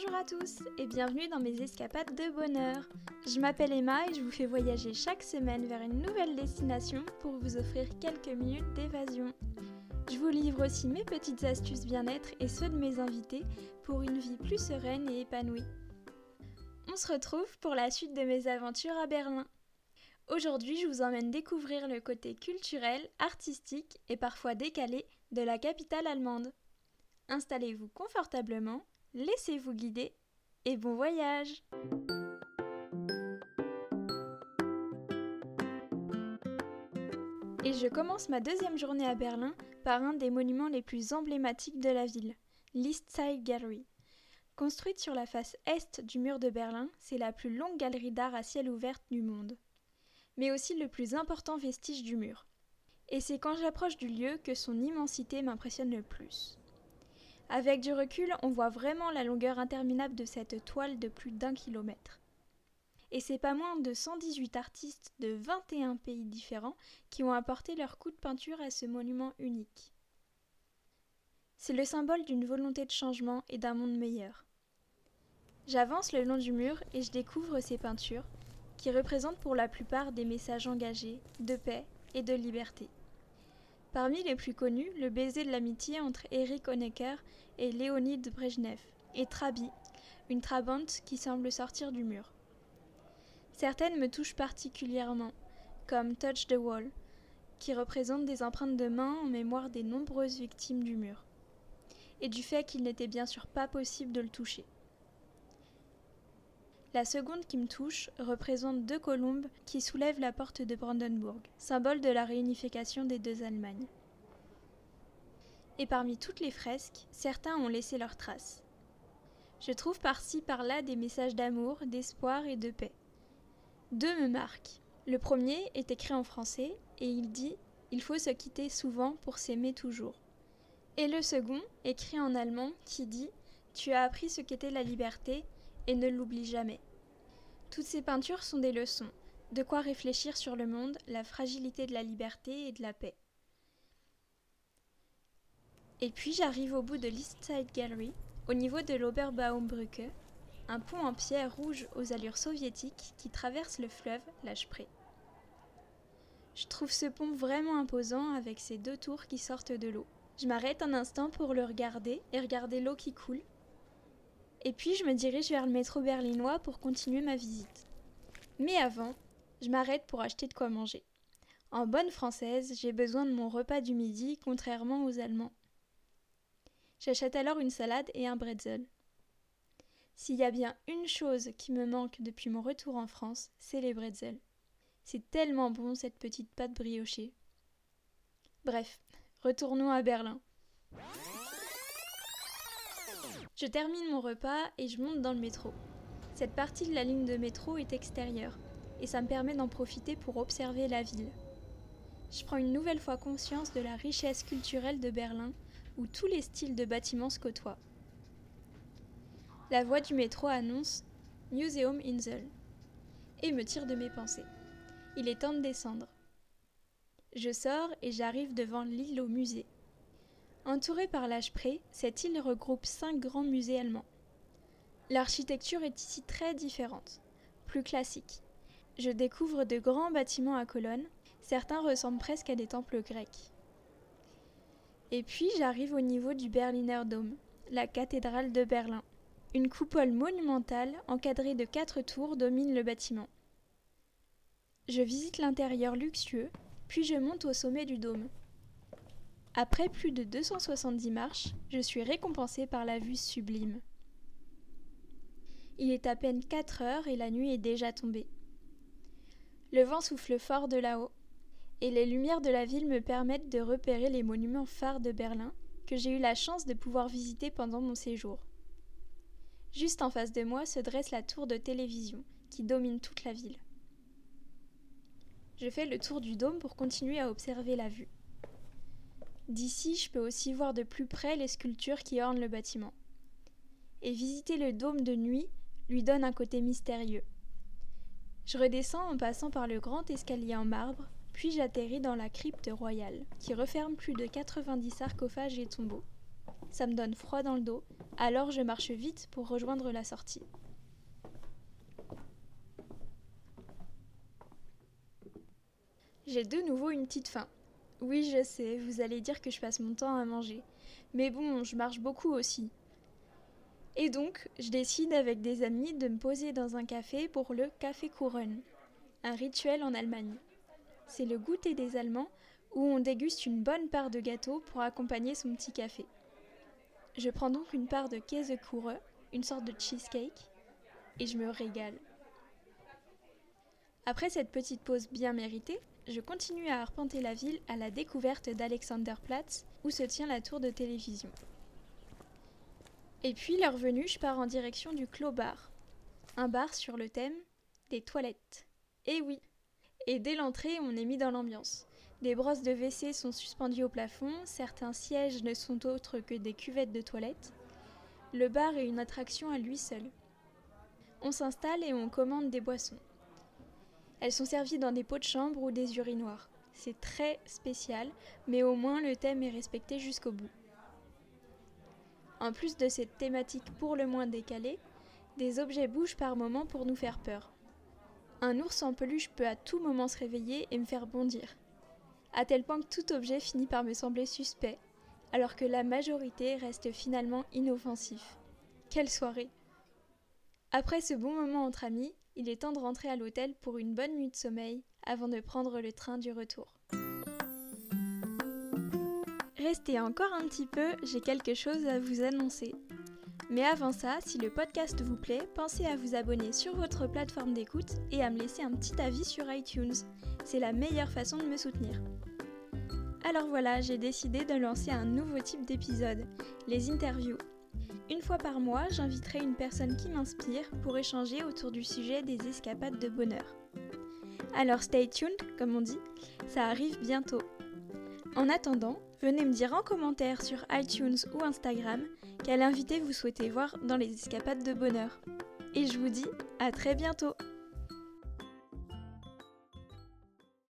Bonjour à tous et bienvenue dans mes escapades de bonheur. Je m'appelle Emma et je vous fais voyager chaque semaine vers une nouvelle destination pour vous offrir quelques minutes d'évasion. Je vous livre aussi mes petites astuces bien-être et ceux de mes invités pour une vie plus sereine et épanouie. On se retrouve pour la suite de mes aventures à Berlin. Aujourd'hui, je vous emmène découvrir le côté culturel, artistique et parfois décalé de la capitale allemande. Installez-vous confortablement, laissez-vous guider et bon voyage Et je commence ma deuxième journée à Berlin par un des monuments les plus emblématiques de la ville, l'East Side Gallery. Construite sur la face est du mur de Berlin, c'est la plus longue galerie d'art à ciel ouvert du monde, mais aussi le plus important vestige du mur. Et c'est quand j'approche du lieu que son immensité m'impressionne le plus. Avec du recul, on voit vraiment la longueur interminable de cette toile de plus d'un kilomètre. Et c'est pas moins de 118 artistes de 21 pays différents qui ont apporté leur coup de peinture à ce monument unique. C'est le symbole d'une volonté de changement et d'un monde meilleur. J'avance le long du mur et je découvre ces peintures, qui représentent pour la plupart des messages engagés, de paix et de liberté. Parmi les plus connus, le baiser de l'amitié entre Erich Honecker et Léonid Brejnev, et Trabi, une trabante qui semble sortir du mur. Certaines me touchent particulièrement, comme Touch the Wall, qui représente des empreintes de main en mémoire des nombreuses victimes du mur, et du fait qu'il n'était bien sûr pas possible de le toucher. La seconde qui me touche représente deux colombes qui soulèvent la porte de Brandenburg, symbole de la réunification des deux Allemagnes. Et parmi toutes les fresques, certains ont laissé leurs traces. Je trouve par-ci par-là des messages d'amour, d'espoir et de paix. Deux me marquent. Le premier est écrit en français et il dit Il faut se quitter souvent pour s'aimer toujours. Et le second, écrit en allemand, qui dit Tu as appris ce qu'était la liberté et ne l'oublie jamais. Toutes ces peintures sont des leçons, de quoi réfléchir sur le monde, la fragilité de la liberté et de la paix. Et puis j'arrive au bout de l'East Side Gallery, au niveau de l'Oberbaumbrücke, un pont en pierre rouge aux allures soviétiques qui traverse le fleuve, la. Je trouve ce pont vraiment imposant avec ses deux tours qui sortent de l'eau. Je m'arrête un instant pour le regarder et regarder l'eau qui coule, et puis je me dirige vers le métro berlinois pour continuer ma visite. Mais avant, je m'arrête pour acheter de quoi manger. En bonne française, j'ai besoin de mon repas du midi, contrairement aux Allemands. J'achète alors une salade et un bretzel. S'il y a bien une chose qui me manque depuis mon retour en France, c'est les bretzels. C'est tellement bon cette petite pâte briochée. Bref, retournons à Berlin. Je termine mon repas et je monte dans le métro. Cette partie de la ligne de métro est extérieure et ça me permet d'en profiter pour observer la ville. Je prends une nouvelle fois conscience de la richesse culturelle de Berlin où tous les styles de bâtiments se côtoient. La voix du métro annonce Museum Insel et me tire de mes pensées. Il est temps de descendre. Je sors et j'arrive devant l'île au musée. Entourée par l'âge près, cette île regroupe cinq grands musées allemands. L'architecture est ici très différente, plus classique. Je découvre de grands bâtiments à colonnes, certains ressemblent presque à des temples grecs. Et puis j'arrive au niveau du Berliner Dom, la cathédrale de Berlin. Une coupole monumentale encadrée de quatre tours domine le bâtiment. Je visite l'intérieur luxueux, puis je monte au sommet du dôme. Après plus de 270 marches, je suis récompensée par la vue sublime. Il est à peine 4 heures et la nuit est déjà tombée. Le vent souffle fort de là-haut, et les lumières de la ville me permettent de repérer les monuments phares de Berlin que j'ai eu la chance de pouvoir visiter pendant mon séjour. Juste en face de moi se dresse la tour de télévision qui domine toute la ville. Je fais le tour du dôme pour continuer à observer la vue. D'ici, je peux aussi voir de plus près les sculptures qui ornent le bâtiment. Et visiter le dôme de nuit lui donne un côté mystérieux. Je redescends en passant par le grand escalier en marbre, puis j'atterris dans la crypte royale, qui referme plus de 90 sarcophages et tombeaux. ça me donne froid dans le dos, alors je marche vite pour rejoindre la sortie. J'ai de nouveau une petite faim. Oui, je sais, vous allez dire que je passe mon temps à manger. Mais bon, je marche beaucoup aussi. Et donc, je décide avec des amis de me poser dans un café pour le Café Couronne, un rituel en Allemagne. C'est le goûter des Allemands où on déguste une bonne part de gâteau pour accompagner son petit café. Je prends donc une part de Käsekuche, une sorte de cheesecake, et je me régale. Après cette petite pause bien méritée, je continue à arpenter la ville à la découverte d'Alexanderplatz, où se tient la tour de télévision. Et puis, l'heure venue, je pars en direction du Clos Bar, un bar sur le thème des toilettes. Et oui Et dès l'entrée, on est mis dans l'ambiance. Des brosses de WC sont suspendues au plafond, certains sièges ne sont autres que des cuvettes de toilettes. Le bar est une attraction à lui seul. On s'installe et on commande des boissons. Elles sont servies dans des pots de chambre ou des urinoirs. C'est très spécial, mais au moins le thème est respecté jusqu'au bout. En plus de cette thématique pour le moins décalée, des objets bougent par moments pour nous faire peur. Un ours en peluche peut à tout moment se réveiller et me faire bondir à tel point que tout objet finit par me sembler suspect, alors que la majorité reste finalement inoffensif. Quelle soirée Après ce bon moment entre amis, il est temps de rentrer à l'hôtel pour une bonne nuit de sommeil avant de prendre le train du retour. Restez encore un petit peu, j'ai quelque chose à vous annoncer. Mais avant ça, si le podcast vous plaît, pensez à vous abonner sur votre plateforme d'écoute et à me laisser un petit avis sur iTunes. C'est la meilleure façon de me soutenir. Alors voilà, j'ai décidé de lancer un nouveau type d'épisode, les interviews. Une fois par mois, j'inviterai une personne qui m'inspire pour échanger autour du sujet des escapades de bonheur. Alors stay tuned, comme on dit, ça arrive bientôt. En attendant, venez me dire en commentaire sur iTunes ou Instagram quel invité vous souhaitez voir dans les escapades de bonheur. Et je vous dis à très bientôt